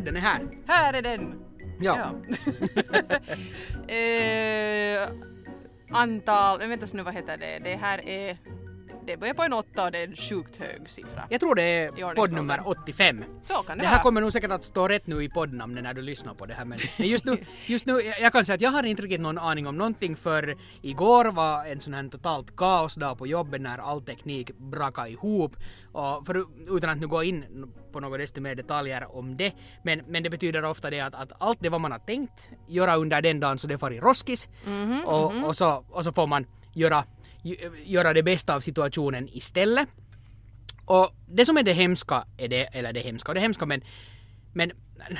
podden är här. Här är den! Ja. eh, antal, vänta nu vad heter det? Det här är... Det börjar på en åtta och det är en sjukt hög siffra. Jag tror det är ordningsfrågan. poddnummer 85. Så kan det, Det här vara. kommer nog säkert att stå rätt nu i poddnamnet när du lyssnar på det här men just nu, just nu jag- kan säga att jag har inte riktigt någon aning om någonting för igår var en sån här totalt kaosdag på jobbet när all teknik brakade ihop och för, utan att nu gå in på några desto mer detaljer om det men, men det betyder ofta det att, att allt det vad man har tänkt göra under den dagen så det far i roskis och, och, så, och så får man göra, göra det bästa av situationen istället och det som är det hemska är det, eller det hemska och det hemska men men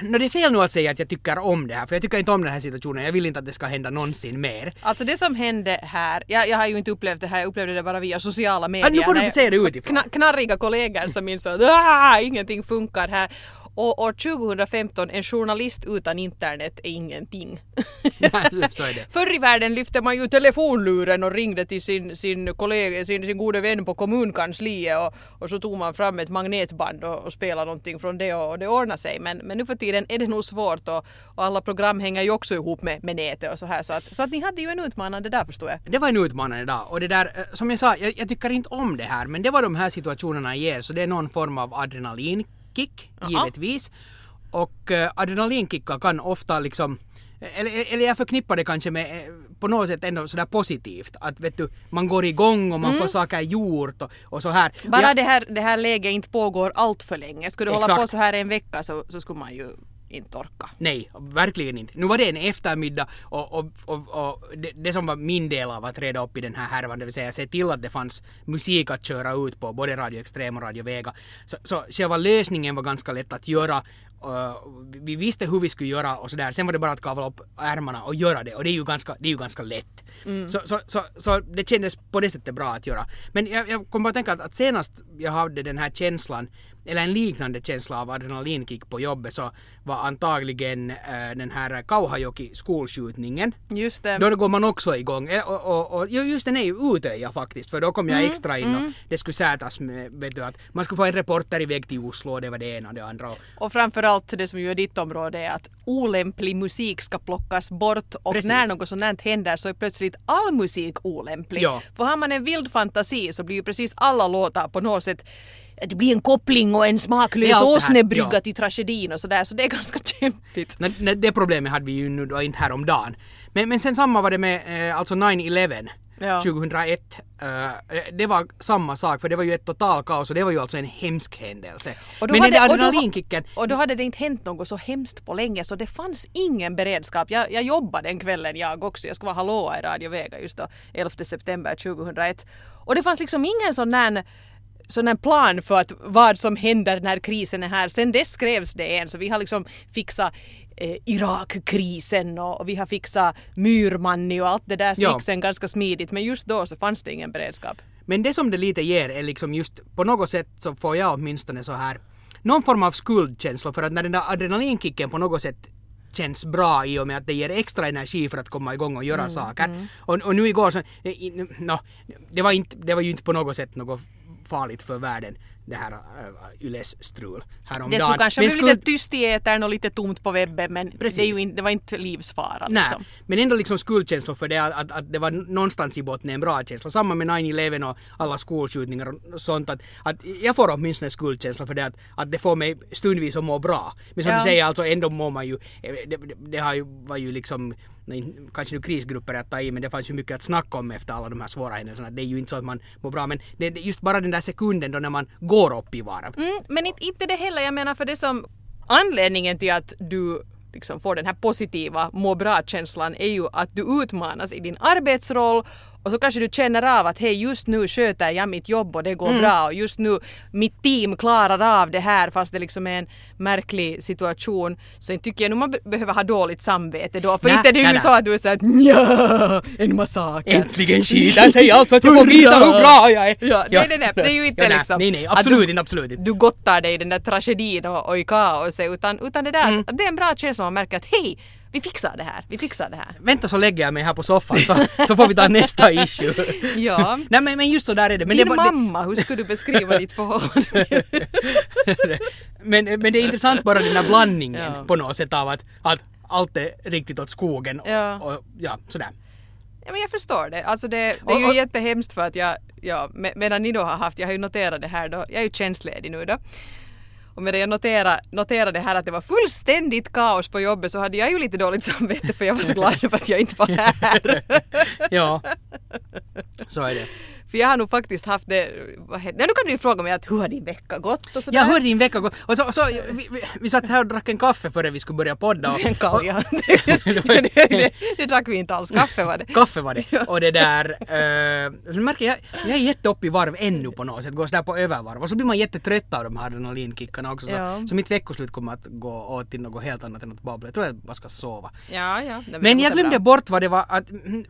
no, det är fel nu att säga att jag tycker om det här för jag tycker inte om den här situationen. Jag vill inte att det ska hända någonsin mer. Alltså det som hände här, jag, jag har ju inte upplevt det här, jag upplevde det bara via sociala medier. nu får du se det utifrån. Kna, knarriga kollegor som insåg att "Ah, ingenting funkar här. Och år 2015, en journalist utan internet är ingenting. så, så är det. Förr i världen lyfte man ju telefonluren och ringde till sin, sin kollega, sin, sin gode vän på kommunkansliet och, och så tog man fram ett magnetband och, och spelade någonting från det och, och det ordnade sig. Men, men nu för tiden är det nog svårt och, och alla program hänger ju också ihop med, med nätet och så här. Så att, så att ni hade ju en utmanande där förstår jag. Det var en utmanande dag och det där, eh, som jag sa, jag, jag tycker inte om det här men det var de här situationerna ger så det är någon form av adrenalinkick Jaha. givetvis. Och uh, adrenalinkickar kan ofta liksom eller, eller jag förknippar det kanske med eh, på något sätt ändå sådär positivt att vet du, man går igång och man får saker gjort och, och så här. Bara Jag- det, här, det här läget inte pågår allt för länge. Skulle du hålla Exakt. på så här en vecka så, så skulle man ju inte orka. Nej, verkligen inte. Nu var det en eftermiddag och, och, och, och det, det som var min del av att reda upp i den här härvan, det vill säga se till att det fanns musik att köra ut på, både Radio Extrem och Radio Vega. Så, så själva lösningen var ganska lätt att göra. Vi visste hur vi skulle göra och sådär. Sen var det bara att kavla upp ärmarna och göra det och det är ju ganska, det är ju ganska lätt. Så, så, så, så det kändes på det sättet bra att göra. Men jag, jag kom bara att tänka att, att senast jag hade den här känslan eller en liknande känsla av adrenalinkick på jobbet så var antagligen äh, den här Kauhajoki skolskjutningen. Just det. Då går man också igång. Och, och, och, just den är ju Utöja faktiskt för då kom jag extra in och det skulle sätas med, vet du att man skulle få en reporter iväg till Oslo och det var det ena och det andra. Och, Och framförallt det som ju är ditt område är att olämplig musik ska plockas bort och Precis. när något sånt händer så är plötsligt all musik olämplig. Ja. För har man en vild fantasi så blir ju precis alla låtar på något sätt det blir en koppling och en smaklös åsnebrygga ja. till tragedin och sådär så det är ganska kämpigt. Nej, nej, det problemet hade vi ju nu då inte häromdagen. Men, men sen samma var det med eh, alltså 9-11. Ja. 2001. Eh, det var samma sak för det var ju ett total kaos och det var ju alltså en hemsk händelse. Och Men den hade- där och då- adrenalinkicken, Och då hade det inte hänt något så hemskt på länge så det fanns ingen beredskap. Jag, jag jobbade den kvällen jag också. Jag skulle vara hallåa i Radio Vega just då 11 september 2001. Och det fanns liksom ingen sån där sån här plan för att vad som händer när krisen är här. Sen dess skrevs det en så vi har liksom fixat eh, Irakkrisen och, och vi har fixat Myrmanni och allt det där så Ja. gick sen ganska smidigt men just då så fanns det ingen beredskap. Men det som det lite ger är liksom just på något sätt så får jag åtminstone så här någon form av skuldkänsla för att när den där adrenalinkicken på något sätt känns bra i och med att det ger extra energi för att komma igång och göra saker. Och, och nu igår så, no, det, var inte, det var ju inte på något sätt något farligt för världen det här uh, Yles strul häromdagen. Det skulle kanske Men bli skuld- lite tyst i etern och lite tomt på webben men Precis. det, är ju inte, det var inte livsfara. Nej, Liksom. men ändå liksom skuldkänslor för det att, att, att det var någonstans i botten en bra känsla. Samma med 9-11 och alla skolskjutningar och sånt. Att, att jag får åtminstone skuldkänsla för det att, att det får mig stundvis att må bra. Men som Ja. du säger, alltså ändå mår man ju... Det, det, det har ju, var ju liksom... Kanske nu krisgrupper att ta i men det fanns ju mycket att snacka om efter alla de här svåra händelserna. Det är ju inte så att man mår bra men det, just bara den där sekunden då när man går upp i varv. Mm, men inte, inte det heller, jag menar för det som anledningen till att du liksom får den här positiva må bra-känslan är ju att du utmanas i din arbetsroll och så kanske du känner av att hej just nu sköter jag mitt jobb och det går bra och just nu mitt team klarar av det här fast det liksom är en märklig situation. Så inte tycker jag nog man be- behöver ha dåligt samvete då för Nä, inte är det ju nä, nä. så att du är såhär nja, en massaker. Äntligen skiter sig alltså att jag får visa hur bra jag är! Ja, nej, nej, nej, det är ju inte Ja, liksom Nej, nej, absolut du- inte, absolut inte. du gottar dig i den där tragedin och, och i kaoset utan, utan det där Mm. att det är en bra känsla man märker att hej, vi fixar det här, vi fixar det här. Vänta så lägger jag mig här på soffan så, så får vi ta nästa issue. Ja. Nej men, men just så där är det. Men Din det, bara- det, mamma, hur skulle du beskriva ditt förhållande men, men det är intressant bara den här blandningen Ja. på något sätt av att, att allt är riktigt åt skogen och Ja. och, ja sådär. Ja, men jag förstår det. Alltså det, det är Och- ju och- jättehemskt för att jag, ja, med, medan ni då har haft, jag har ju noterat det här då, jag är ju tjänstledig nu då. Och medan jag noterade, noterade det här att det var fullständigt kaos på jobbet så hade jag ju lite dåligt samvete för jag var så glad över att jag inte var här. Ja. Så är det för jag har nog faktiskt haft det, vad heter, ja, nu kan du ju fråga mig att hur har din vecka gått och sådär. Ja, hur har din vecka gått? Och så, och så, vi, vi, vi satt här och drack en kaffe före vi skulle börja podda. Och, Sen kalja. det, det, det, det drack vi inte alls, kaffe var det. Kaffe var det. Och det där... Uh, så märker jag, jag är jätte upp i varv ännu på något sätt, går sådär på övervarv. Och så blir man jättetrött av de här adrenalinkickarna också. Så, Ja. så mitt veckoslut kommer att gå åt till något helt annat än att babbla. Jag tror jag bara ska sova. Ja, ja. Men det jag glömde bra. bort vad det var att,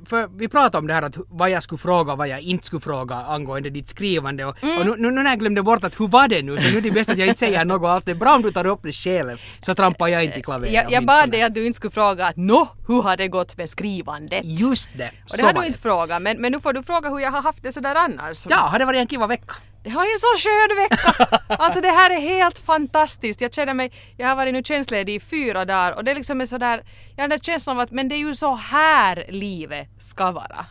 för vi pratade om det här att vad jag skulle fråga och vad jag inte skulle fråga angående ditt skrivande och, Mm. och nu, nu, nu när jag glömde bort att hur var det nu så nu är det bäst att jag inte säger något allt är bra om du tar upp det själv så trampar jag inte i klaveret Jag, jag bad dig att du inte skulle fråga att nå, hur har det gått med skrivandet? Just det, Och det har du inte frågat, men, men nu får du fråga hur jag har haft det sådär annars. Ja, har det varit en kiva vecka? Det har varit en så skön vecka! Alltså det här är helt fantastiskt. Jag känner mig, jag har varit nu tjänstledig i fyra dagar och det är liksom är sådär, jag har den där känslan av att men det är ju så här livet ska vara.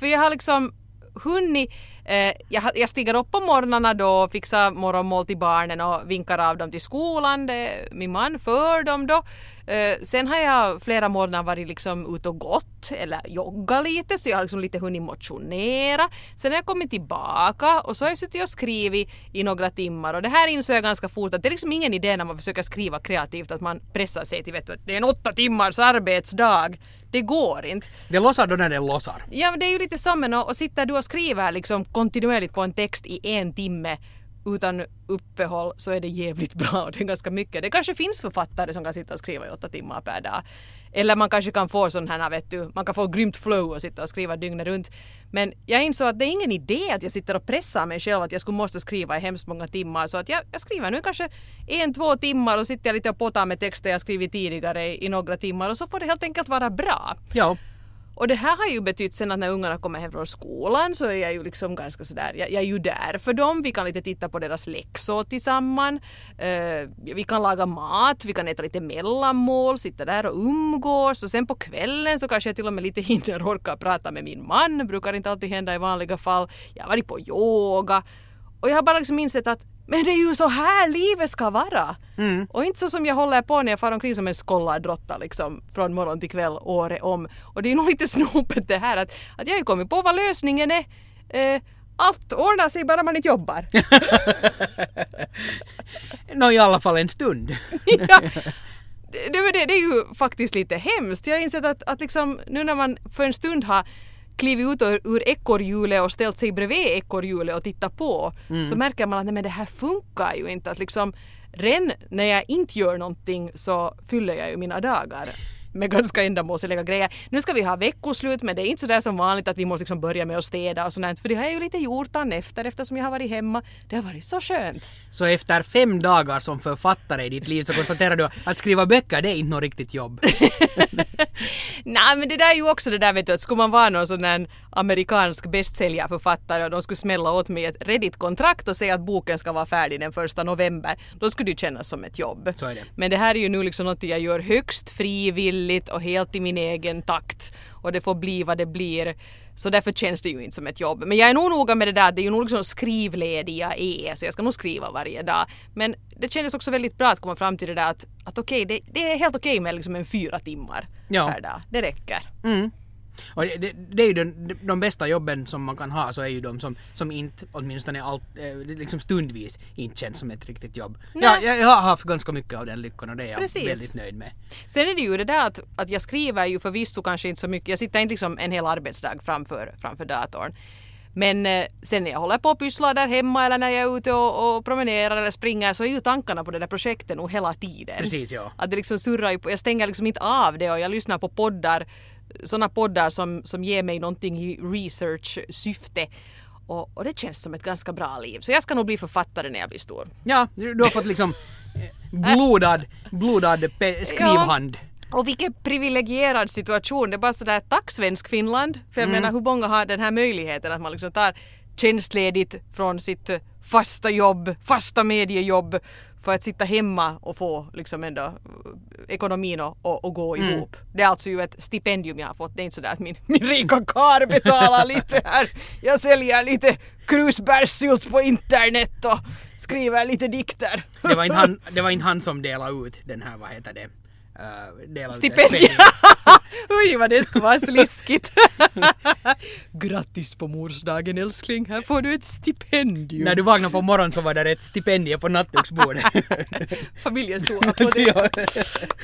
För jag har liksom hunnit, eh, jag, jag stiger upp på morgnarna då, fixar morgonmål till barnen och vinkar av dem till skolan. Det, min man för dem då. Eh, sen har jag flera morgnar varit liksom ute och gått eller joggat lite så jag har liksom lite hunnit motionera. Sen har jag kommit tillbaka och så har jag suttit och skrivit i några timmar och det här insåg jag ganska fort att det är liksom ingen idé när man försöker skriva kreativt att man pressar sig till vet du, att det är en åtta timmars arbetsdag. Det går inte. Det lossar då när det lossar. Ja men det är ju lite som en och, och sitter du och skriver liksom kontinuerligt på en text i en timme utan uppehåll så är det jävligt bra och det är ganska mycket. Det kanske finns författare som kan sitta och skriva i åtta timmar per dag. Eller man kanske kan få sån här, vet du, man kan få grymt flow och sitta och skriva dygnet runt. Men jag insåg att det är ingen idé att jag sitter och pressar mig själv att jag skulle måste skriva i hemskt många timmar. Så att jag, jag skriver nu kanske en, två timmar och sitter jag lite och potar med texter jag skrivit tidigare i, i några timmar och så får det helt enkelt vara bra. Ja. Och det här har ju betytt sen att när ungarna kommer hem från skolan så är jag ju liksom ganska sådär, jag, jag är ju där för dem. Vi kan lite titta på deras läxor tillsammans. Eh, vi kan laga mat, vi kan äta lite mellanmål, sitta där och umgås. Och sen på kvällen så kanske jag till och med lite hinner orka prata med min man. Brukar inte alltid hända i vanliga fall. Jag har varit på yoga. Och jag har bara liksom insett att men det är ju så här livet ska vara. Och inte så som jag håller på när jag far omkring som en skollad råtta liksom från morgon till kväll året om. Och det är nog lite snopet det här att, att jag har ju kommit på vad lösningen är. Eh, allt ordnar sig bara man inte jobbar. Nå i alla fall en stund. ja. det, det, det är ju faktiskt lite hemskt. Jag har insett att, att liksom, nu när man för en stund har klivit ut ur, ekorrhjulet och ställt sig bredvid ekorrhjulet och tittat på så märker man att nej, men det här funkar ju inte. Att liksom, redan när jag inte gör någonting så fyller jag ju mina dagar med ganska ändamålsenliga grejer. Nu ska vi ha veckoslut men det är inte sådär som vanligt att vi måste liksom börja med att städa och sånt för det har jag ju lite gjort dagen efter eftersom jag har varit hemma. Det har varit så skönt. Så efter fem dagar som författare i ditt liv så konstaterar du att skriva böcker det är inte något riktigt jobb. Nej men det där är ju också det där vet du att skulle man vara någon sån där amerikansk bästsäljarförfattare och de skulle smälla åt mig ett Reddit-kontrakt och säga att boken ska vara färdig den första november, då skulle det kännas som ett jobb. Det. Men det här är ju nu liksom något jag gör högst frivilligt och helt i min egen takt och det får bli vad det blir. Så därför känns det ju inte som ett jobb. Men jag är nog noga med det där, det är ju nog liksom skrivledig jag är, så jag ska nog skriva varje dag. Men det kändes också väldigt bra att komma fram till det där att, att okej, det, det är helt okej med liksom en fyra timmar Ja. per dag. Det räcker. Och det, det, det är ju den, de bästa jobben som man kan ha så är ju de som, som inte åtminstone allt, eh, liksom stundvis inte känns som ett riktigt jobb. Ja, jag, jag har haft ganska mycket av den lyckan och det är jag Precis. väldigt nöjd med. Sen är det ju det där att, att jag skriver ju förvisso kanske inte så mycket. Jag sitter inte liksom en hel arbetsdag framför, framför datorn. Men eh, sen när jag håller på och pysslar där hemma eller när jag är ute och, och promenerar eller springer så är ju tankarna på det där projektet nog hela tiden. Precis, ja. Att det liksom surrar ju på, jag stänger liksom inte av det och jag lyssnar på poddar, sådana poddar som, som ger mig någonting i research-syfte. Och, och det känns som ett ganska bra liv. Så jag ska nog bli författare när jag blir stor. Ja, du du har fått liksom eh, blodad, blodad skrivhand. Och vilken privilegierad situation. Det är bara sådär tack svensk Finland. För jag menar hur många har den här möjligheten att man liksom tar tjänstledigt från sitt eh, fasta jobb, fasta mediejobb för att sitta hemma och få liksom ändå eh, ekonomin att gå ihop. Det är alltså ju ett stipendium jag har fått. Det är inte sådär att min, min rika karl betalar lite här. Jag säljer lite krusbärssylt på internet och skriver lite dikter. Det var, inte han, det var inte han som delade ut den här, vad heter det? Uh, delade ut Stipendium. Oj vad det skulle vara sliskigt. Grattis på morsdagen älskling, här får du ett stipendium. När du vaknade på morgonen så var det ett stipendium på nattduksbordet. Familjen stod och.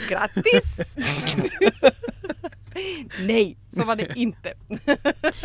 Grattis! nej, så var det inte.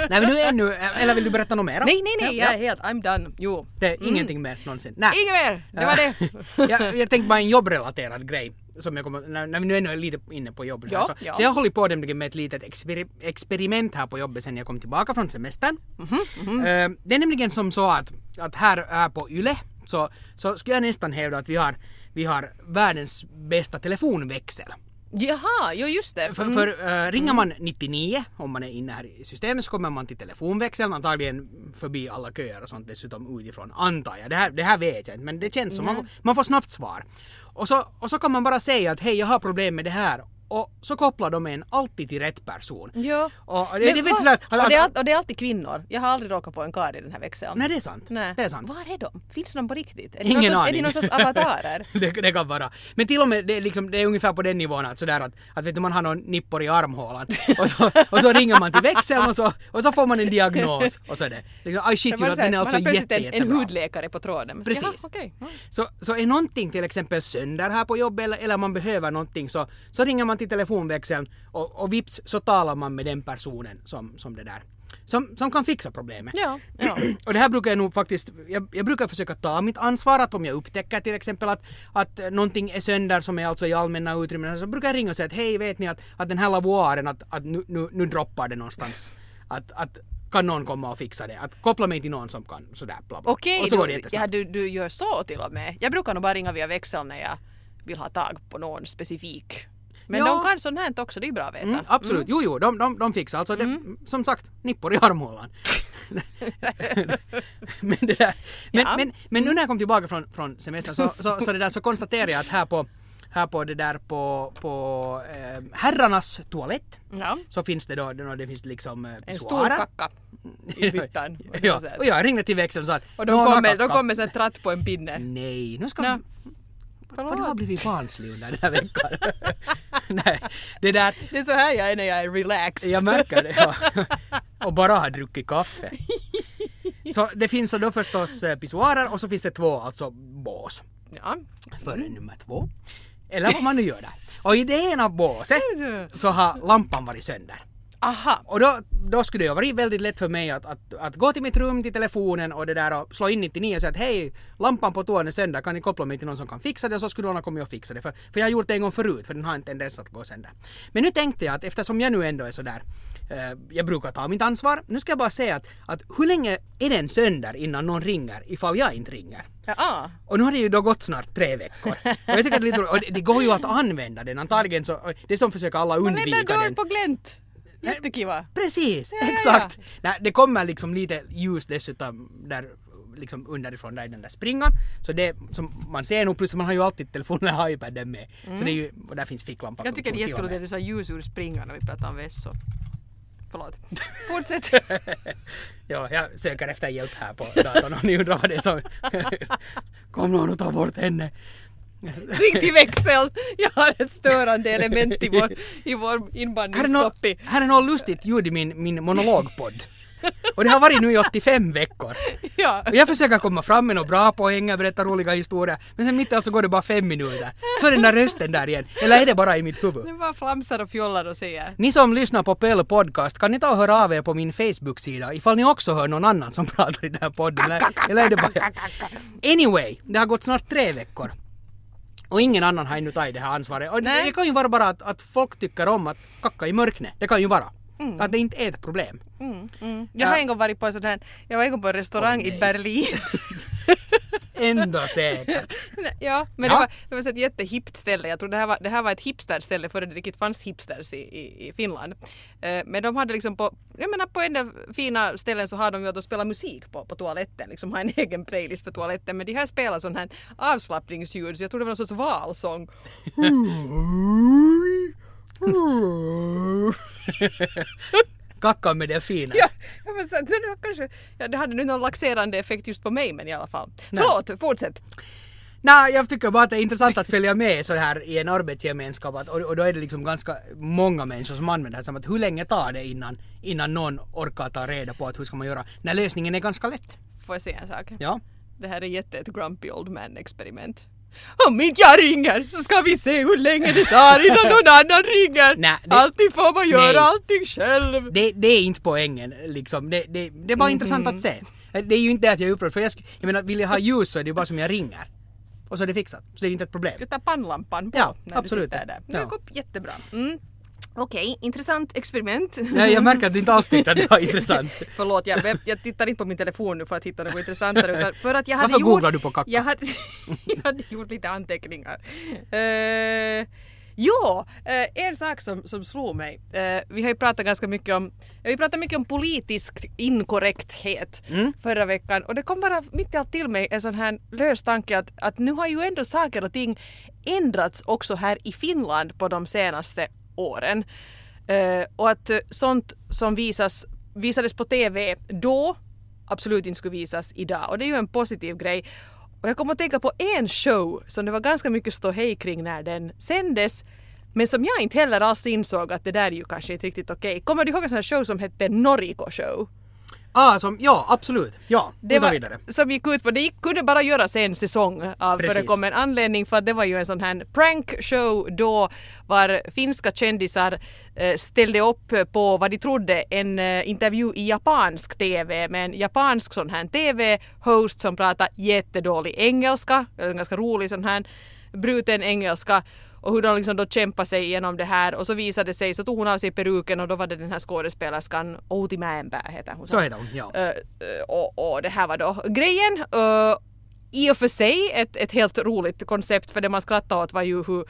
Nej men nu är ännu, eller vill du berätta något mer? nej, nej, nej, Ja, jag ja. är helt, I'm done. Jo. Det är ingenting mer någonsin. Nej. Inget mer, det var det. jag, jag tänkte bara en jobbrelaterad grej. Som jag kommer, när, när vi nu ännu är lite inne på jobb. Ja, så, ja. så jag håller på nämligen med ett litet experi, experiment här på jobbet sen jag kom tillbaka från semestern. Mhm, Eh, det är nämligen som så att, att här, här på YLE så, så skulle jag nästan hävda att vi har, vi har världens bästa telefonväxel. Jaha, jo just det. För, för eh, ringer man 99 om man är inne här i systemet så kommer man till telefonväxeln antagligen förbi alla köer och sånt dessutom utifrån antar jag. Det här, det här vet jag inte men det känns som man, man får snabbt svar. Och så, och så kan man bara säga att hej jag har problem med det här och så kopplar de en alltid till rätt person. Ja. Och det, Men det, vet vad- sådär, att, och, det är, att, all- och det är alltid kvinnor. Jag har aldrig råkat på en karl i den här växeln. Nej det är sant. Nej. Det är sant. Var är de? Finns de på riktigt? Är Ingen sorts, aning. Är det någon sorts avatarer? det, det kan vara. Men till och med det är, liksom, det är ungefär på den nivån att sådär att, att vet du, man har någon nippor i armhålan och så, och så ringer man till växeln och så, och så får man en diagnos och så är det. Liksom, aj shit, Man you, har den är alltså jätte, en, en jättebra. hudläkare på tråden. Precis. Jaha, okej. Ja. Så, så är någonting till exempel sönder här på jobbet eller, eller man behöver någonting så, så ringer man till telefonväxeln och, och vips så talar man med den personen som, som det där. Som, som kan fixa problemet. Ja, ja. Och det här brukar jag nog faktiskt, jag, jag brukar försöka ta mitt ansvar att om jag upptäcker till exempel att, att någonting är sönder som är alltså i allmänna utrymmen så brukar jag ringa och säga att hej vet ni att, att den här lavoaren att, att nu, nu, nu droppar det någonstans. Att, att kan någon komma och fixa det? Att koppla mig till någon som kan sådär bla bla. Okej, och så går det ja, du, du gör så till och med. Jag brukar nog bara ringa via växeln när jag vill ha tag på någon specifik. Men Ja. de kan sånt här också, det är bra att veta. Mm, absolut, jo jo, de, de, de fixar. Alltså det, som sagt, nippor i armhålan. men det där, men, Ja. men, men nu när jag kom tillbaka från, från semestern så, så, så, det där, så konstaterade jag att här på, här på det där på, på eh, herrarnas toalett Ja. så finns det då, det, det finns liksom eh, En stor kacka i byttan. ja, och jag ringde till växeln och sa att Och de "Nå, kom nå, med, de kacka." kom med en tratt på en pinne. Nej, nu ska... Vad du har Förlåt. blivit barnslig under den här veckan. Nej, det där... Det är så här jag är när jag är relaxed. Jag märker det, ja. Och bara har druckit kaffe. Så det finns då förstås eh, pissoarer och så finns det två alltså bås. Ja. Före nummer två. Eller vad man nu gör där. Och i det ena båset så har lampan varit sönder. Aha. Och då, då skulle det ju varit väldigt lätt för mig att, att, att gå till mitt rum, till telefonen och det där och slå in 99 och säga att hej, lampan på toan är sönder, kan ni koppla mig till någon som kan fixa det? Och så skulle någon ha kommit och fixa det. För, för jag har gjort det en gång förut, för den har en tendens att gå sönder. Men nu tänkte jag att eftersom jag nu ändå är sådär, eh, jag brukar ta mitt ansvar, nu ska jag bara säga att, att hur länge är den sönder innan någon ringer ifall jag inte ringer? Ja. Och nu har det ju då gått snart tre veckor. Och jag tycker att det, är lite, och det, går ju att använda den antagligen så, det är som försöker alla Man undvika lämnar dörren den. på glänt. Jättekiva. Precis, Ja, ja, exakt. Nej, det kommer liksom lite ljus dessutom där liksom underifrån där i den där springan. Så det som man ser nog, plus man har ju alltid telefonen och iPaden med. Så det är ju, och där finns ficklampa. Jag tycker det är jätteroligt att du sa ljus ur springan när vi pratar om vässor. Förlåt. Fortsätt. Ja, jag söker efter hjälp här på datorn och ni undrar vad det är som... Kom någon och ta bort henne. Ring till växeln. Jag har ett störande element i vår, i vår inbandningskoppi. här är något lustigt ljud i min, min monologpodd. Och det har varit nu i 85 veckor. Ja. Och jag försöker komma fram med något bra poänger, berätta roliga historier. Men sen mitt i allt så går det bara fem minuter. Så är den där rösten där igen. Eller är det bara i mitt huvud? Nu bara flamsar och fjollar och säger. Ni som lyssnar på Pelle Podcast, kan ni ta och höra av er på min Facebook-sida ifall ni också hör någon annan som pratar i den här podden? Eller, eller är det bara... Anyway, det har gått snart tre veckor. Och ingen annan har ännu tagit det här ansvaret. Och det, Nej. det kan ju vara bara att, att folk tycker om att kacka i mörknet. Det kan ju vara. Att det inte är ett problem. Jag har en gång varit på en sån här, jag var en gång på en restaurang Åh, i. Berlin. Ändå säkert. Ja, men Ja. det var, det var så ett jättehippt ställe. Jag tror det här var, det här var ett hipsterställe före det riktigt fanns hipsters i, i, i Finland. Eh, men de hade liksom på, jag menar på en del fina ställen så har de ju att de spelar musik på, på toaletten, liksom har en egen playlist för toaletten. Men de här spelar sån här avslappningsljud så jag tror det var någon sorts valsång. Kacka med delfiner. Ja, jag var så "Nej, det, var kanske, ja, det hade nu någon laxerande effekt just på mig men i alla fall. Förlåt, fortsätt. Nej, jag tycker bara att det är intressant att följa med så här i en arbetsgemenskap att, och, och då är det liksom ganska många människor som använder det här. Som att hur länge tar det innan, innan någon orkar ta reda på att hur ska man göra? När lösningen är ganska lätt. Får jag säga en sak? Ja. Det här är jätte ett grumpy old man experiment. Om inte jag ringer så ska vi se hur länge det tar innan någon annan ringer. Nej, det- Alltid får man göra Nej. allting själv. Det, det är inte poängen liksom. Det, det, det är bara intressant att se. Det är ju inte det att jag är upprörd för jag, jag menar vill jag ha ljus så är det ju bara som jag ringer. Och så är det fixat. Så det är inte ett problem. Du tar pannlampan på Ja, när absolut. du sitter där. Ja. Det går jättebra. Mm. Okej, intressant experiment. Ja, jag märker att du inte alls tyckte att det var intressant. Förlåt, jag, jag tittar inte på min telefon nu för att hitta något intressantare. Utan för att jag hade Varför gjort, googlar du på kacka? Jag hade, jag hade gjort lite anteckningar. Uh, jo, eh, en sak som, som slog mig. Eh, vi har ju pratat ganska mycket om, vi pratat mycket om politisk inkorrekthet Mm. förra veckan och det kom bara mitt i allt till mig en sån här lös tanke att, att nu har ju ändå saker och ting ändrats också här i Finland på de senaste åren. Eh, och att eh, sånt som visas, visades på TV då absolut inte skulle visas idag. Och det är ju en positiv grej. Och jag kommer att tänka på en show som det var ganska mycket ståhej kring när den sändes. Men som jag inte heller alls insåg att det där är ju kanske inte riktigt okej. Kommer du ihåg en sån här show som hette Noriko show? Ah, som, ja, absolut. Ja, Det var, vidare. som gick ut på, det gick, kunde bara göras en säsong av Precis. förekommen anledning för att det var ju en sån här prank show då var finska kändisar eh, ställde upp på vad de trodde en eh, intervju i japansk TV med en japansk sån här TV-host som pratar jättedålig engelska, en ganska rolig sån här bruten engelska och hur de liksom då kämpade sig igenom det här och så visade det sig så tog hon av sig peruken och då var det den här skådespelerskan Outi Mäenpää heter hon. Så heter hon, ja. Eh, och, och det här var då grejen. Uh, I och för sig ett, ett helt roligt koncept för det man skrattade åt var ju hur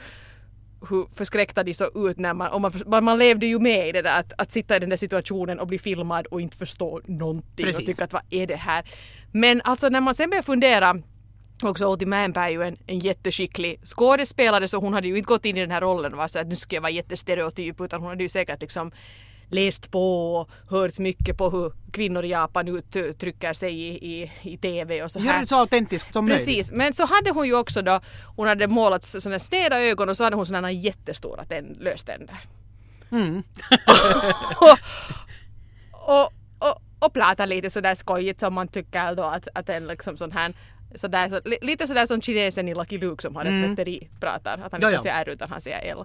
hur förskräckta de såg ut när man, och man, man, man levde ju med i det där att, att sitta i den där situationen och bli filmad och inte förstå någonting Precis. och tycka att vad är det här? Men alltså när man sen börjar fundera Också Outi Mäenpää är ju en, en jätteskicklig skådespelare så hon hade ju inte gått in i den här rollen var så att nu ska jag vara jättestereotyp utan hon hade ju säkert liksom läst på och hört mycket på hur kvinnor i Japan uttrycker sig i, i, i TV och så Gör här. det så autentiskt som möjligt. Precis, men så hade hon ju också då, hon hade målat sådana sneda ögon och så hade hon sådana jättestora tänd, löständer. Mm. och, och, och, och prata lite sådär skojigt som man tycker då att, att en liksom sån här Sådär, så, li- lite sådär som kinesen i Lucky Luke som har ett Mm. tvätteri pratar. Att han Ja, inte säger R utan han säger L.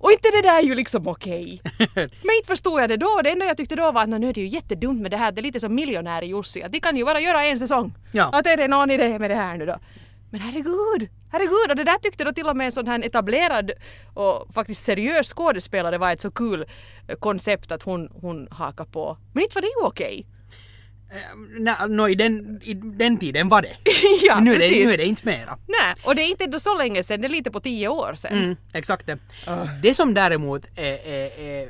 Och inte det där är ju liksom okej. Men inte förstod jag det då. Det enda jag tyckte då var att "Nå, nu är det ju jättedumt med det här. Det är lite som miljonär i Jussi. Att de kan ju bara göra en säsong. Ja. Att är det någon idé med det här nu då? Men herregud, herregud. Och det där tyckte då till och med en sån här etablerad och faktiskt seriös skådespelare var ett så kul eh, koncept att hon, hon hakar på. Men inte var det ju okej. Nej, no, i, den, I den tiden var det. ja, nu, är det precis. nu är det inte mera. Nej, och det är inte ändå så länge sedan. Det är lite på tio år sedan. Mm, exakt det. Det som däremot är, är, är,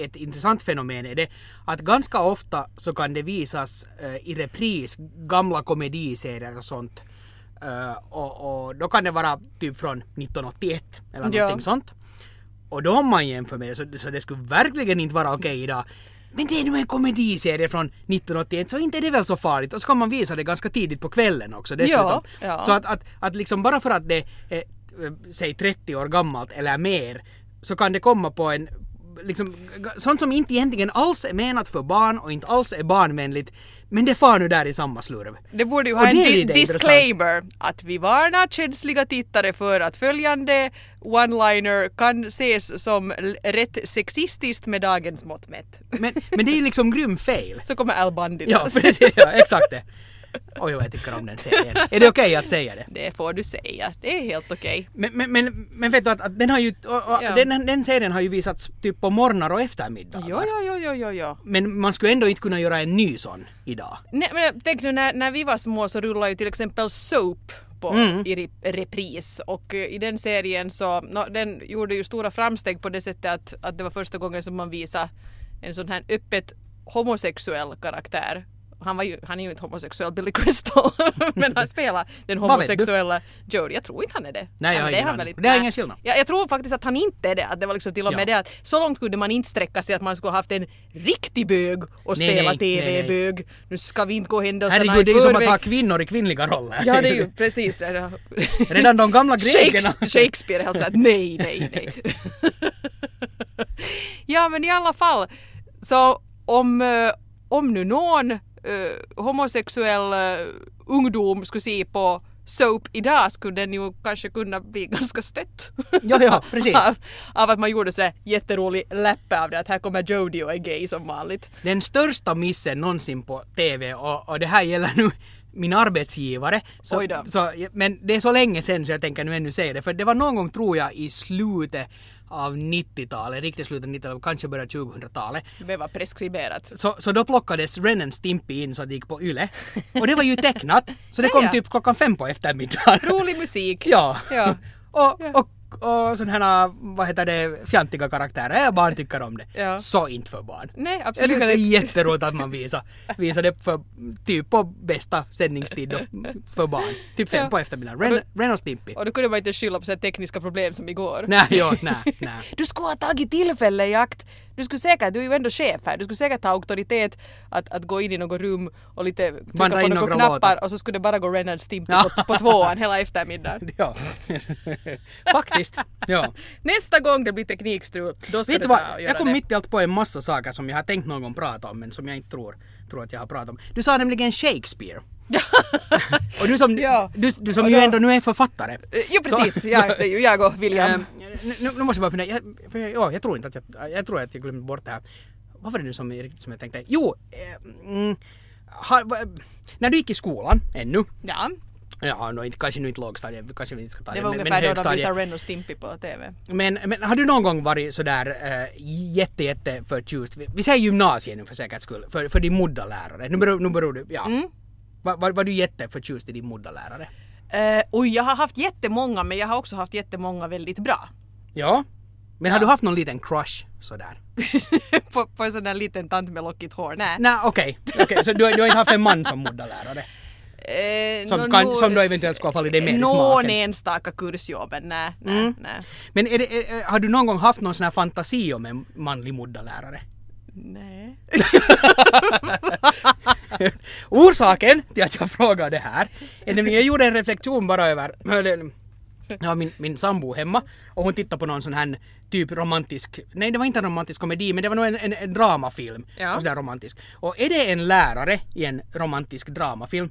är, ett intressant fenomen är det att ganska ofta så kan det visas eh, i repris gamla komediserier och sånt. Eh, och, och då kan det vara typ från 1981 eller Ja. någonting sånt. Och då om man jämför med det så, så det skulle verkligen inte vara okej idag. Men det är nu en komediserie från 1981 så inte är det väl så farligt. Och så kan man visa det ganska tidigt på kvällen också dessutom. ja. Så att, att, att liksom bara för att det är eh, säg 30 år gammalt eller mer så kan det komma på en liksom sånt som inte egentligen alls är menat för barn och inte alls är barnvänligt men det far nu där i samma slurv. Det borde ju Och ha en di- disclaimer att vi varnar känsliga tittare för att följande one-liner kan ses som rätt sexistiskt med dagens mått mätt. Men, men det är ju liksom grym fail. Så kommer Al Bundy Ja, precis, ja, exakt det. Oj vad jag tycker om den serien. Är det okej att säga det? Det får du säga. Det är helt okej. Men, men, men, men vet du att, att den har ju, och, och, Ja. den, den serien har ju visats typ på morgnar och eftermiddagar. Jo, jo, jo, jo, jo, jo. Men man skulle ändå inte kunna göra en ny sån idag. Nej, men tänk nu när, när vi var små så rullade ju till exempel Soap på, Mm. i re- repris och eh, i den serien så, nå, den gjorde ju stora framsteg på det sättet att, att det var första gången som man visade en sån här öppet homosexuell karaktär. Han, var ju, han är ju inte homosexuell, Billy Crystal, men han spelar den homosexuella Jodie. Jag tror inte han är det. Nej, jag det är han väl inte. Det är ingen skillnad. Ja, jag tror faktiskt att han inte är det. Att det var liksom till och med Ja. det att så långt kunde man inte sträcka sig att man skulle ha haft en riktig bög och Nej, spela. TV-bög. Nu ska vi inte gå händelserna Herregud, det i är ju som att förväg. ha kvinnor i kvinnliga roller. Ja, det är ju precis. Redan de gamla grekerna. Shakes- Shakespeare har sagt nej, nej, nej. ja, men i alla fall. Så om, eh, om nu någon eh, homosexuell eh, ungdom skulle se på Soap idag skulle den ju kanske kunna bli ganska stött. Ja, ja, precis. av, av att man gjorde sådär jätterolig läppe av det att här kommer Jodie och är gay som vanligt. Den största missen någonsin på TV och, och det här gäller nu min arbetsgivare. Så, så, men det är så länge sen så jag tänker nu ännu säga det. För det var någon gång tror jag i slutet av 90-talet, riktigt slutet av 90-talet, kanske början 2000-talet. Det var preskriberat. Så, så då plockades Ren and Stimpy in så att det gick på YLE. Och det var ju tecknat. Så det Ja, kom ja. typ klockan fem på eftermiddagen. Rolig musik. Ja. Ja. och, Ja. och, och sådana här, vad heter det, fjantiga karaktärer. Jag barn tycker om det. Ja. Så inte för barn. Nej, Jag absolut tycker det är jätteroligt att man visar, visar det för, typ på bästa sändningstid för barn. Typ fem Ja. på eftermiddagen. Ren, Ren och Stimpy. Och då kunde man inte skylla på så tekniska problem som igår. Nej, jo, nej, nej. Du skulle ha tagit tillfälle i akt. Du skulle säkert, du är ju ändå chef här, du skulle säkert ha auktoritet att, att gå in i något rum och lite trycka Bandra på några knappar och så skulle det bara gå Ren and Stimpy Ja. på, på tvåan hela eftermiddagen. Ja. Faktiskt. Ja. Nästa gång det blir teknikstrul, då ska Vet du vad, göra jag kom det. mitt i allt på en massa saker som jag har tänkt någon gång prata om men som jag inte tror, tror att jag har pratat om. Du sa nämligen Shakespeare. och du som, Ja. du, du som Och ju då- ändå nu är författare. Eh, Jo precis, Så- jag, så- jag och William. Ehm, nu, nu måste jag bara fundera, jag, för jag, ja, jag tror inte att jag, jag tror att jag glömde bort det här. Vad var det nu som, som jag tänkte? Jo, eh, mm, va, när du gick i skolan ännu, ja, ja, no, inte, kanske nu inte lågstadiet, kanske vi inte ska ta det, det var men, men ungefär då de visade Ren och Stimpy på TV. Men, men har du någon gång varit sådär äh, jätte, jätte förtjust? Vi, vi säger gymnasiet nu för säkerhets skull, för, för din muddalärare. Nu beror, nu beror du, ja. Mm. Var, var, var du jätteförtjust i din muddalärare? Uh, oj, jag har haft jättemånga men jag har också haft jättemånga väldigt bra. Ja. Men har Ja. du haft någon liten crush sådär? på, på en sån där liten tant med lockigt hår. Nej. Nej, okej. Okej, så du, har- du har inte haft en man som muddalärare? Eh, Som, nå, kan, som då eventuellt skulle ha fallit dig mer i Någon smaken? enstaka kursjobb men nej, nej, Mm. nej. Men är det, är, har du någon gång haft någon sån här fantasi om en manlig muddalärare? nej. Orsaken till att jag frågar det här är nämligen, jag gjorde en reflektion bara över, jag min, min sambo hemma och hon tittade på någon sån här typ romantisk, nej det var inte en romantisk komedi men det var nog en, en, en dramafilm. Ja. Och sådär romantisk. Och är det en lärare i en romantisk dramafilm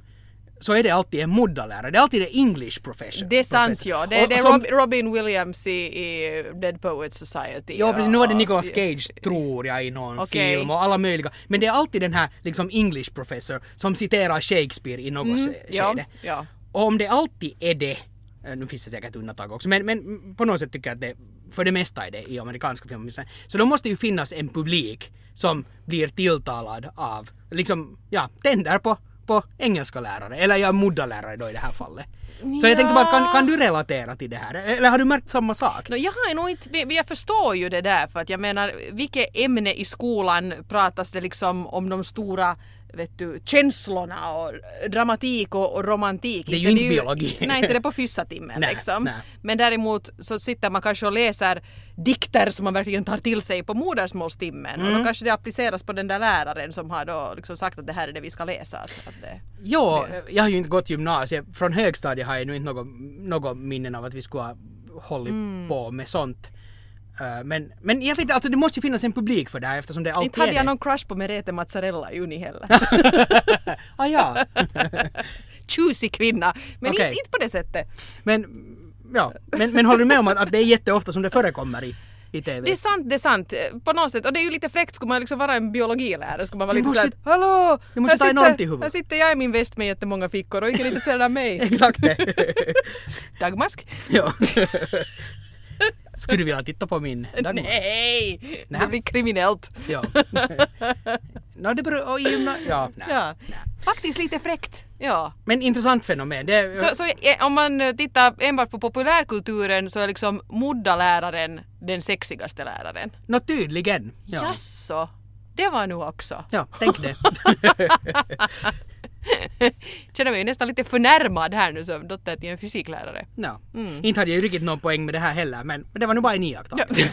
så är det alltid en muddalärare, det är alltid en English professor. Det är sant professor. ja. Det, Och- det är som- Rob, Robin Williams i, i Dead Poets Society. Ja precis, nu var det Nicolas Cage tror jag i någon Okej. film och alla möjliga. Men det är alltid den här liksom English professor som citerar Shakespeare i något Mm, mm, ja, skede. ja. Och om det alltid är det, eh, nu finns det säkert undantag också, men, men på något sätt tycker jag att det, för det mesta är det i amerikanska filmer. Så då måste ju finnas en publik som blir tilltalad av, liksom, ja, tänder på, på engelska lärare, eller ja, muddalärare då i det här fallet. Så jag tänkte bara, kan, kan du relatera till det här? Eller har du märkt samma sak? No, jag har nog inte, jag förstår ju det där för att jag menar vilket ämne i skolan pratas det liksom om de stora vet du, känslorna och dramatik och, och romantik. Det är ju inte biologi. Nej, inte det på fyssatimmen liksom. nej. Men däremot så sitter man kanske och läser dikter som man verkligen tar till sig på modersmålstimmen och Mm. då kanske det appliceras på den där läraren som har då liksom sagt att det här är det vi ska läsa. Att, att det, Jo, jag har ju inte gått gymnasiet. Från högstadiet har jag nu inte något, något minnen av att vi skulle ha hållit Mm. på med sånt. Eh, Men, men jag vet inte, alltså det måste ju finnas en publik för det här eftersom det alltid inte hade jag någon crush på Merete Mazzarella i uni heller. ah, ja. Tjusig kvinna. Men Okej. inte, inte på det sättet. men, ja. men, men håller du med om att, att det är jätteofta som det förekommer i, TV. Det är sant, det är sant. eh, På något sätt. Och det är ju lite fräckt, skulle man liksom vara en biologilärare skulle man vara Det lite måste- såhär Hallå! det måste här ta i sitter, huvudet." här sitter jag i min väst med jättemånga fickor och ingen är intresserad av mig. Exakt det. Dagmask? ja. Skulle du vilja titta på min dagmask? Nej! Nej. Det blir kriminellt. Ja. no, det beror... gymna- Ja. Ja. Faktiskt lite fräckt. Ja. Men intressant fenomen. Det Så, så eh, om man eh, tittar enbart på populärkulturen så är liksom Mudda-läraren den sexigaste läraren. Nå tydligen. Ja. Jaså? Det var nu också. ja, tänk det. Känner mig nästan lite förnärmad här nu som dotter till en fysiklärare. Ja. Inte hade jag ju riktigt någon poäng med det här heller, men, det var nog bara en iakttagelse.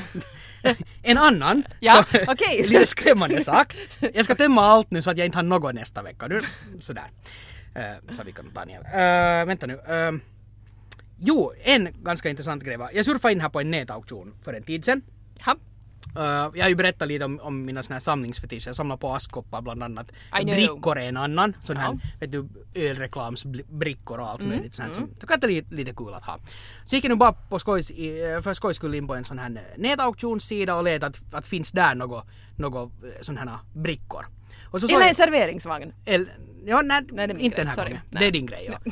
en annan, Ja, så- okej. lite skrämmande sak. Jag ska tömma allt nu så att jag inte har något nästa vecka. Nu, sådär. Uh, sa Vickan och Daniel. Uh, vänta nu. Uh, jo, en ganska intressant grej var, jag surfade in här på en nätauktion för en tid sedan. Ha? Uh, jag har ju berättat lite om, om mina såna här samlingsfetischer. Jag samlar på askkoppar bland annat. I. Brickor är en annan. Sån här, Ja. vet du, ölreklamsbrickor och allt Mm, möjligt sånt att det är lite, lite kul att ha. Så gick jag nu bara på skojs, eh, för skojs skull in på en sån här nätauktionssida och letade att, att finns där något, något eh, sån här brickor. Och så Eller en serveringsvagn. El, ja, nej, Nej, inte grej. den här Sorry. gången. Nej. Det är din grej, ja.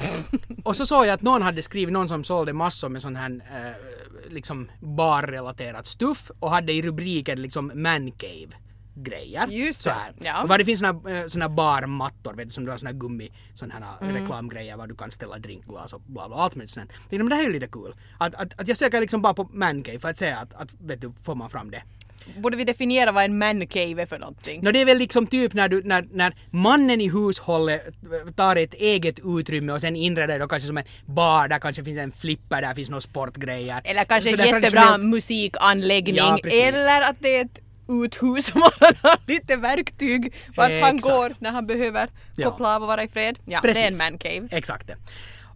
och så såg jag att någon hade skrivit, någon som sålde massor med sån här eh, liksom barrelaterat stuff och hade i rubriken liksom mancave grejer. Just så här. ja. Och vad det finns såna, här, eh, såna barmattor, vet du, som du har såna här gummi, såna här Mm. reklamgrejer var du kan ställa drinkglas och bla bla, allt möjligt sånt. Men det här är ju lite kul. Att, att, att jag söker liksom bara på mancave för att se att, att vet du, får man fram det. Borde vi definiera vad en mancave är för någonting? Nå det är väl liksom typ när, du, när, när mannen i hushållet tar ett eget utrymme och sen inreder det då kanske som en bar, där kanske finns en flipper, där finns några sportgrejer. Eller kanske en jättebra traditionellt- musikanläggning. Ja, precis. eller att det är ett uthus som han har lite verktyg vart han Exakt. går när han behöver Ja. koppla av och vara i fred. Ja, det är Precis. en mancave. Exakt det.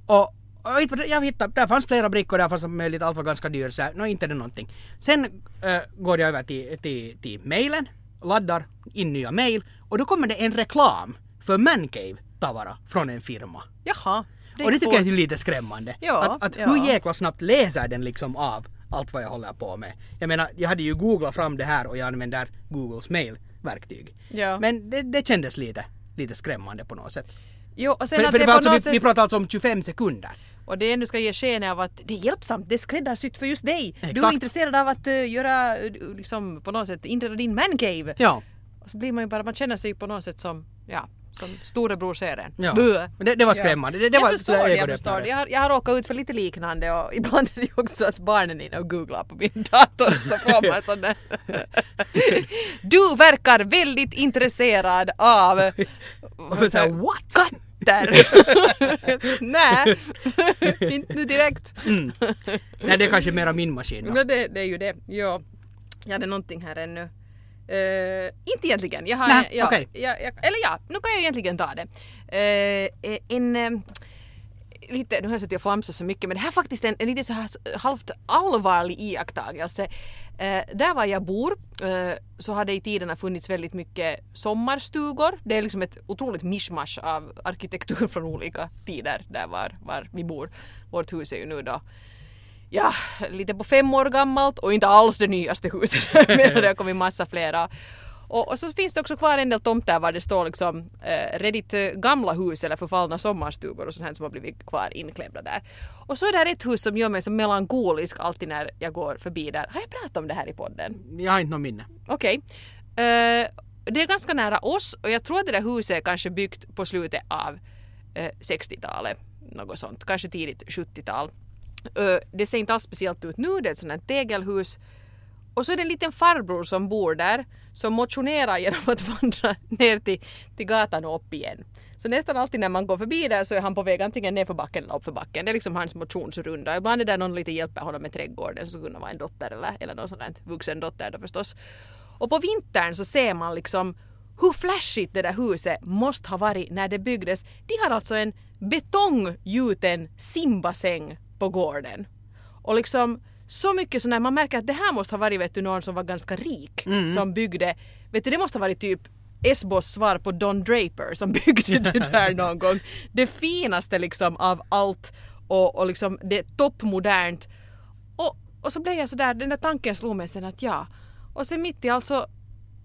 Och, och vet vad, jag hittade, där fanns flera brickor, där fanns möjligt, allt var ganska dyrt så nå inte det någonting. Sen äh, går jag över till, till, till mailen, laddar in nya mail och då kommer det en reklam för Mancave-tavara från en firma. Jaha. och det tycker jag fort. är lite skrämmande. Ja, att att ja. hur jäkla snabbt läser den liksom av allt vad jag håller på med. Jag menar, jag hade ju googlat fram det här och jag använder Googles mailverktyg. Ja. Men det, det kändes lite, lite skrämmande på något sätt. Jo, och sen För, att för det det var alltså, vi, sätt... vi pratar alltså om 25 sekunder. Och det ändå ska ge sken av att det är hjälpsamt, det är skräddarsytt för just dig. Du är Exakt. intresserad av att uh, göra, uh, liksom på något sätt inreda din mancave. Ja. Och så blir man ju bara, man känner sig på något sätt som, ja, som storebror ser en. ja. Det, det var skrämmande. Det, det jag var förstår det, jag förstår det. Jag har, jag har råkat ut för lite liknande och ibland är det ju också att barnen är inne och googlar på min dator så får man sån där... Du verkar väldigt intresserad av... Och så what? Katter! Nej, inte nu direkt. Nej, det är kanske mera min maskin. då. Men det, det är ju det. Ja. Jag hade någonting här ännu. Uh, inte egentligen. Jag har, Nej, ja, okej. jag, jag, eller ja, nu kan jag egentligen ta det. Eh, en lite, nu har jag suttit och flamsat så mycket men det här är faktiskt en, en lite så här halvt allvarlig iakttagelse. Eh, där var jag bor eh, så har det i tiderna funnits väldigt mycket sommarstugor. Det är liksom ett otroligt mischmasch av arkitektur från olika tider där var, var vi bor. Vårt hus är ju nu då ja, lite på fem år gammalt och inte alls det nyaste huset. Men det har kommit massa flera. Och, och så finns det också kvar en del tomter var det står liksom eh, redigt gamla hus eller förfallna sommarstugor och sånt här som har blivit kvar inklämda där. Och så är det ett hus som gör mig så melankolisk alltid när jag går förbi där. Har jag pratat om det här i podden? Jag har inte något minne. Okej. Eh, det är ganska nära oss och jag tror att det där huset är kanske byggt på slutet av eh, 60-talet. Något sånt. Kanske tidigt 70-tal. Eh, det ser inte alls speciellt ut nu. Det är ett sånt här tegelhus. Och så är det en liten farbror som bor där som motionerar genom att vandra ner till, till gatan och upp igen. Så nästan alltid när man går förbi där så är han på väg antingen nerför backen eller uppför backen. Det är liksom hans motionsrunda. Ibland är det någon lite hjälper honom med trädgården så kunna vara en dotter eller, eller någon sån där vuxen dotter då förstås. Och på vintern så ser man liksom hur flashigt det där huset måste ha varit när det byggdes. De har alltså en betonggjuten simbassäng på gården. Och liksom så mycket så när man märker att det här måste ha varit vet du, någon som var ganska rik som byggde. Vet du, det måste ha varit typ Esbos svar på Don Draper som byggde det där någon gång. Det finaste liksom av allt och, och liksom det toppmodernt. Och, Och så blev jag sådär, den där tanken slog mig sen att ja. Och sen mitt i allt så,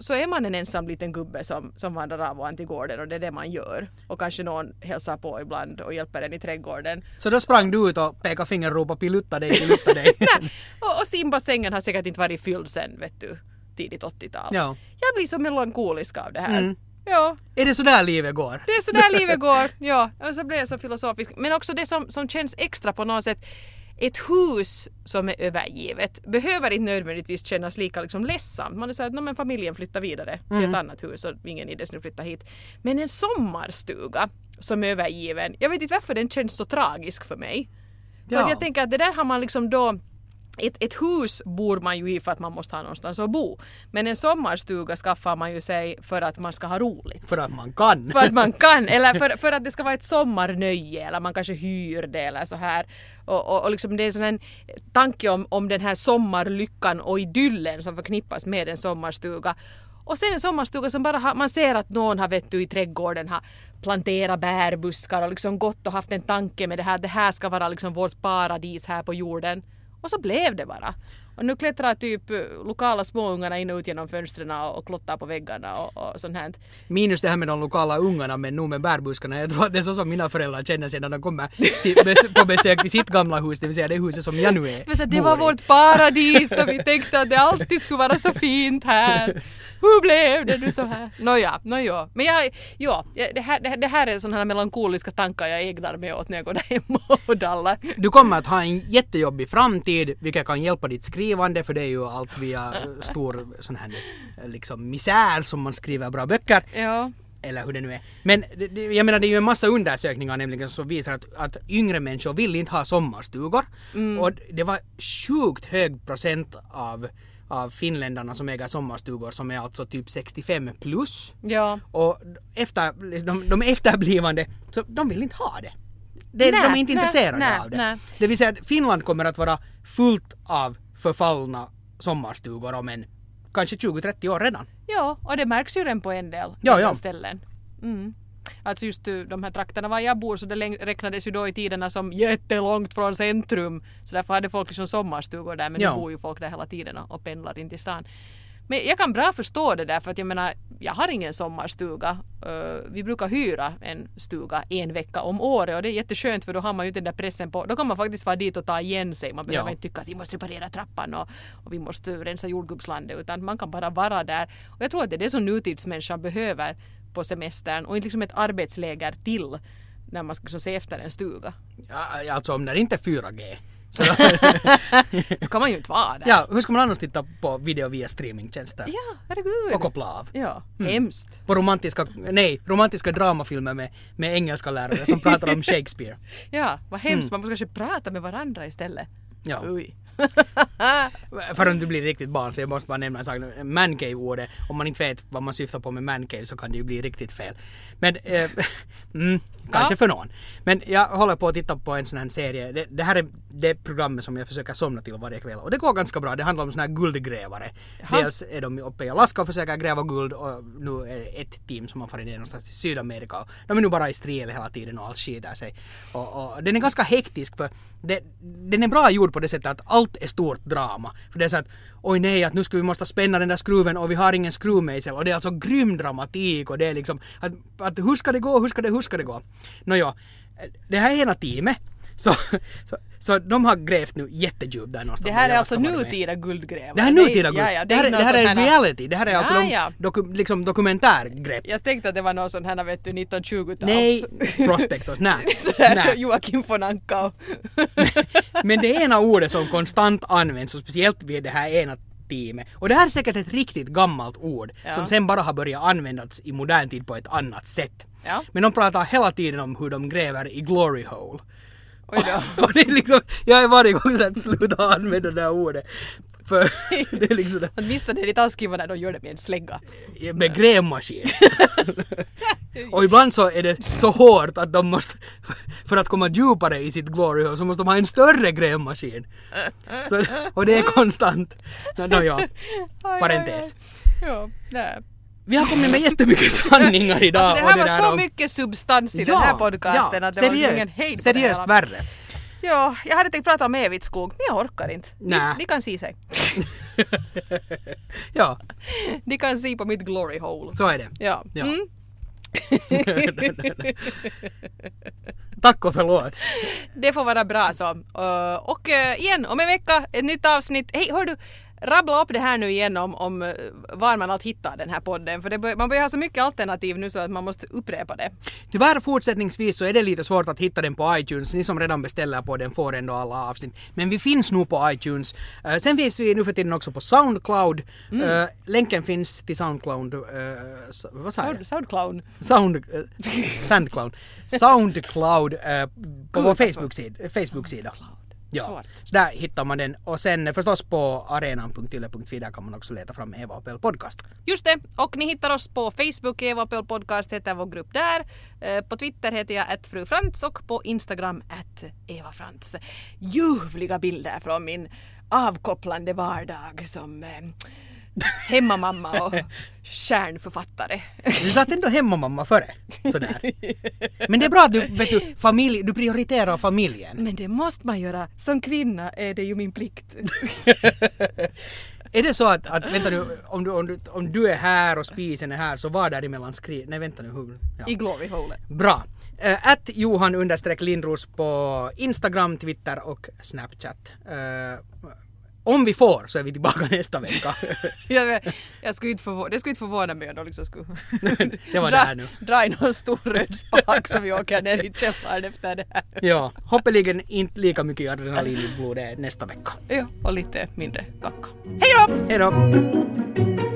så är man en ensam liten gubbe som, som vandrar av och an till gården och det är det man gör. Och kanske någon hälsar på ibland och hjälper en i trädgården. Så då sprang du ut och pekade finger och ropade pilutta dig, pilutta dig. Nej, och, och simbassängen har säkert inte varit fylld sen, vet du, tidigt 80-tal. ja. Jag blir så melankolisk av det här. Mm. Ja, Är det så där livet går? det är så där livet går. Ja, och så blir jag så filosofisk. Men också det som, som känns extra på något sätt. Ett hus som är övergivet behöver inte nödvändigtvis kännas lika liksom ledsamt. Man är så att "Nå, men familjen flyttar vidare till ett annat hus och ingen idé nu flytta hit. Men en sommarstuga som är övergiven, jag vet inte varför den känns så tragisk för mig. För Ja. att jag tänker att det där har man liksom då ett, ett hus bor man ju i för att man måste ha någonstans att bo. Men en sommarstuga skaffar man ju sig för att man ska ha roligt. För att man kan. För att man kan, eller för, för att det ska vara ett sommarnöje eller man kanske hyr det eller så här. Och, och, och liksom det är en sån här tanke om, om den här sommarlyckan och idyllen som förknippas med en sommarstuga. Och sen en sommarstuga som bara har, man ser att någon har vet du i trädgården har planterat bärbuskar och liksom gått och haft en tanke med det här, det här ska vara liksom vårt paradis här på jorden. Och så blev det bara. Och nu klättrar typ eh, lokala småungarna in och ut genom fönstren och, klottar på väggarna och, och sånt här. Minus det här med de lokala ungarna men nog med bärbuskarna. Jag tror att det är så som mina föräldrar känner sig när de kommer till, på besök till sitt gamla hus, det vill säga det huset som jag nu är Men så det var vårt paradis och vi tänkte att det alltid skulle vara så fint här. Hur blev det nu så här? Nåja, nåja. Men jag, ja, det här, det här- det här är sådana här melankoliska tankar jag ägnar mig åt när jag går där hemma och dallar. Du kommer att ha en jättejobbig framtid, vilket kan hjälpa ditt skrivande, för det är ju allt via eh, stor sån här eh, liksom misär som man skriver bra böcker. Ja. Eller hur det nu är. Men det, jag menar det är ju en massa undersökningar nämligen som visar att, att yngre människor vill inte ha sommarstugor. Och det var sjukt hög procent av, av finländarna som äger sommarstugor som är alltså typ 65 plus. Ja. Och efter, de, de efterblivande, så de vill inte ha det. det Nej, de är inte nej, intresserade nej, av det. nej. Det vill säga att Finland kommer att vara fullt av förfallna sommarstugor om en kanske 20-30 år redan. ja, och det märks ju redan på en del, Ja, ja. ställen. Mm. Alltså just uh, de här trakterna var jag bor så det räknades ju då i tiderna som jättelångt från centrum. Så därför hade folk liksom sommarstugor där men Ja. nu bor ju folk där hela tiden och, och pendlar in till stan. Men jag kan bra förstå det där för att jag menar, jag har ingen sommarstuga. Uh, vi brukar hyra en stuga en vecka om året och det är jätteskönt för då har man ju inte den där pressen på, då kan man faktiskt vara dit och ta igen sig. Man behöver Ja. inte tycka att vi måste reparera trappan och, och vi måste rensa jordgubbslandet utan man kan bara vara där. Och jag tror att det är det som nutidsmänniskan behöver på semestern och inte liksom ett arbetsläger till när man ska se efter en stuga. Ja, alltså om det inte är 4G. Så, Då kan man ju inte vara där. ja, hur ska man annars titta på video via streamingtjänster? ja herregud. Och koppla av? Ja, hemskt. På romantiska, nej, romantiska dramafilmer med, med engelska lärare som pratar om Shakespeare. Ja, vad hemskt. Man måste kanske prata med varandra istället. Ja. Oj. För att du blir riktigt barn så jag måste bara nämna en sak. Mancave-ordet, om man inte vet vad man syftar på med mancave så kan det ju bli riktigt fel. Men, eh, mm, kanske Ja. för någon. Men jag håller på att titta på en sån här serie. Det, det här är det programmet som jag försöker somna till varje kväll. Och det går ganska bra. Det handlar om såna här guldgrävare. Jaha. Dels är de uppe i Alaska och försöker gräva guld och nu är det ett team som har farit ner någonstans i Sydamerika. Och de är nu bara i stril hela tiden och allt skiter sig. Och, och den är ganska hektisk för det, den är bra gjord på det sättet att allt är stort drama. För det är så att oj nej att nu ska vi måste spänna den där skruven och vi har ingen skruvmejsel och det är alltså grym dramatik och det är liksom att, att hur ska det gå, hur ska det, hur ska det gå? Nåja, det här är ena teamet. Så, så, så de har grävt nu jättedjupt där någonstans. Det här är alltså nutida guldgrävare. Det här är nutida guld. Ja, ja, det, här, är- inte det här är här- reality. Det här är alltså Ja, ja. doku, liksom dokumentärgrepp. Jag tänkte att det var någon sån här vet du 1920-tals... Nej, prospectors, nej. Sådär. Joakim von Anka. Men det ena ordet som konstant används och speciellt vid det här ena teamet. Och det här är säkert ett riktigt gammalt ord Ja. som sen bara har börjat användas i modern tid på ett annat sätt. Ja. Men de pratar hela tiden om hur de gräver i glory hole. Oj då. och det är liksom, jag är varje gång så att sluta använda det här ordet. För det är liksom Åtminstone är det taskigt när de gör det med en slägga. med grävmaskin. och ibland så är det så hårt att de måste, för att komma djupare i sitt glory hole så måste de ha en större grävmaskin. Så, och det är konstant. Nå, no, Parentes. Ja, nej. Vi har kommit med jättemycket sanningar idag. Alltså det och här var så om- mycket substans i den här podcasten att det var liksom ingen hejd på det seriöst hela. värre. Ja, jag hade tänkt prata om Evitskog, men jag orkar inte. Ni, Nä. ni kan se sig. Ja, Ni kan se på mitt glory hole. så är det. Ja. Ja. Mm. Tack och förlåt. Det får vara bra så. Och uh, igen, om en vecka, ett nytt avsnitt. Hej, hör du? Rabbla upp det här nu igen om, om uh, var man allt hittar den här podden. För det man börjar ha så mycket alternativ nu så att man måste upprepa det. Tyvärr fortsättningsvis så är det lite svårt att hitta den på iTunes. Ni som redan beställer på den får ändå alla avsnitt. Men vi finns nog på iTunes. Eh, sen finns vi nu för tiden också på Soundcloud. Eh, länken finns till Soundcloud. Uh, vad sa jag? Sound, Soundcloud. Sound, uh, Soundcloud. Soundcloud eh, på vår Facebook-sida. Facebook-sida. Ja, Svårt. så där hittar man den. Och sen förstås på arenan.yle.fi där kan man också leta fram Eva Pell podcast. Just det, och ni hittar oss på Facebook, Eva Pöl Podcast heter vår grupp där. Eh, På Twitter heter jag att fru Frans och på Instagram att Eva Frans. Ljuvliga bilder från min avkopplande vardag som eh, hemmamamma och stjärnförfattare. Du satt ändå hemmamamma före. Sådär. Men det är bra att du, vet du, familj, du prioriterar familjen. Men det måste man göra. Som kvinna är det ju min plikt. Är det så att, att vänta nu, om du, om, du, om du är här och spisen är här så var däremellan skri... Nej vänta nu. Hur, ja. I glory hole. Bra. Uh, att Johan understreck Lindros på Instagram, Twitter och Snapchat. Eh, om vi får så är vi tillbaka nästa vecka. Jag, jag skulle inte förvå- det skulle inte förvåna mig om de liksom skulle Det var dra, här nu. dra i någon stor röd spak som vi åker ner i källaren efter det här. ja, hoppeligen inte lika mycket adrenalin i blodet nästa vecka. Ja, och lite mindre kacka. Hej då! Hej då!